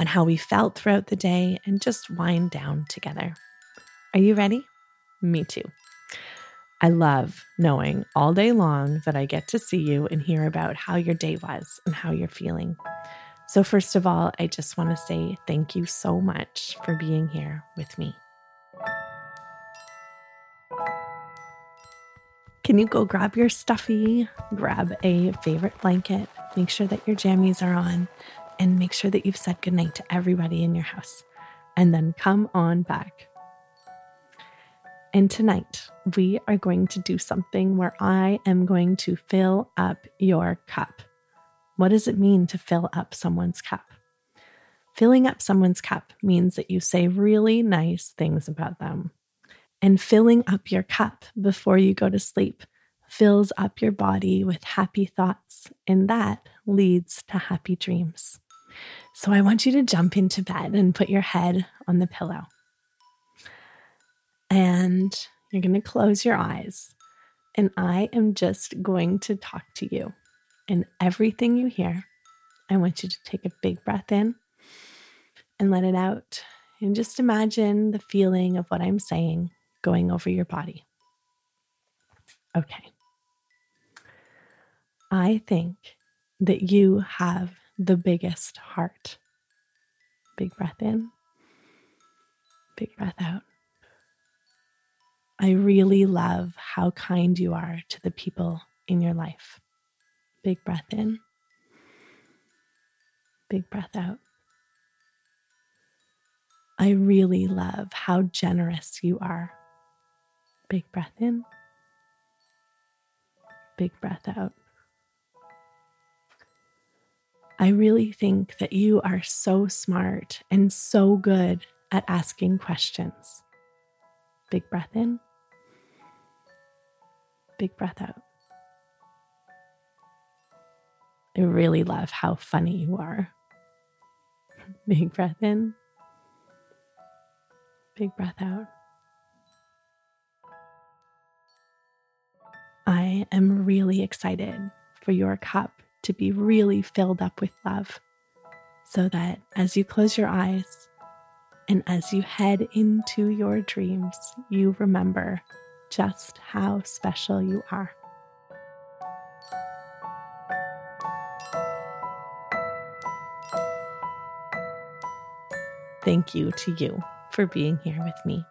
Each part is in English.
on how we felt throughout the day, and just wind down together. Are you ready? Me too. I love knowing all day long that I get to see you and hear about how your day was and how you're feeling. So, first of all, I just want to say thank you so much for being here with me. Can you go grab your stuffy, grab a favorite blanket, make sure that your jammies are on, and make sure that you've said goodnight to everybody in your house, and then come on back. And tonight, we are going to do something where I am going to fill up your cup. What does it mean to fill up someone's cup? Filling up someone's cup means that you say really nice things about them. And filling up your cup before you go to sleep fills up your body with happy thoughts, and that leads to happy dreams. So I want you to jump into bed and put your head on the pillow. And you're going to close your eyes. And I am just going to talk to you. And everything you hear, I want you to take a big breath in and let it out. And just imagine the feeling of what I'm saying going over your body. Okay. I think that you have the biggest heart. Big breath in, big breath out. I really love how kind you are to the people in your life. Big breath in. Big breath out. I really love how generous you are. Big breath in. Big breath out. I really think that you are so smart and so good at asking questions. Big breath in. Big breath out. I really love how funny you are. Big breath in, big breath out. I am really excited for your cup to be really filled up with love so that as you close your eyes and as you head into your dreams, you remember just how special you are. Thank you to you for being here with me.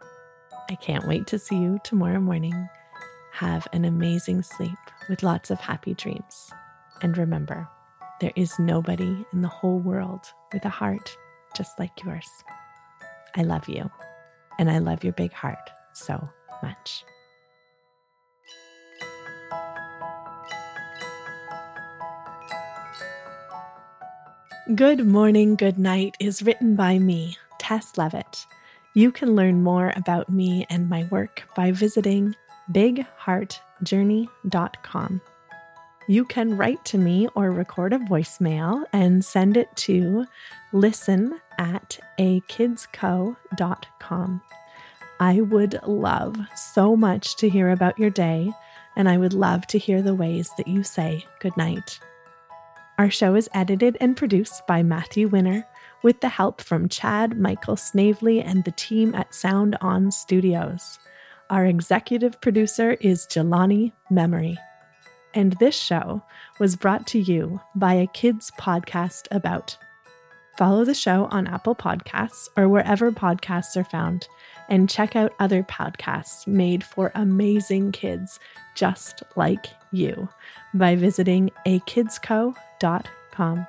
I can't wait to see you tomorrow morning. Have an amazing sleep with lots of happy dreams. And remember, there is nobody in the whole world with a heart just like yours. I love you, and I love your big heart so much. Good Morning, Good Night is written by me, Taes Leavitt. You can learn more about me and my work by visiting bigheartjourney.com. You can write to me or record a voicemail and send it to listen at akidsco.com. I would love so much to hear about your day, and I would love to hear the ways that you say goodnight. Our show is edited and produced by Matthew Winner with the help from Chad Michael Snavely and the team at Sound On Studios. Our executive producer is Jelani Memory. And this show was brought to you by a kids podcast about. Follow the show on Apple Podcasts or wherever podcasts are found, and check out other podcasts made for amazing kids just like you by visiting akidsco.com.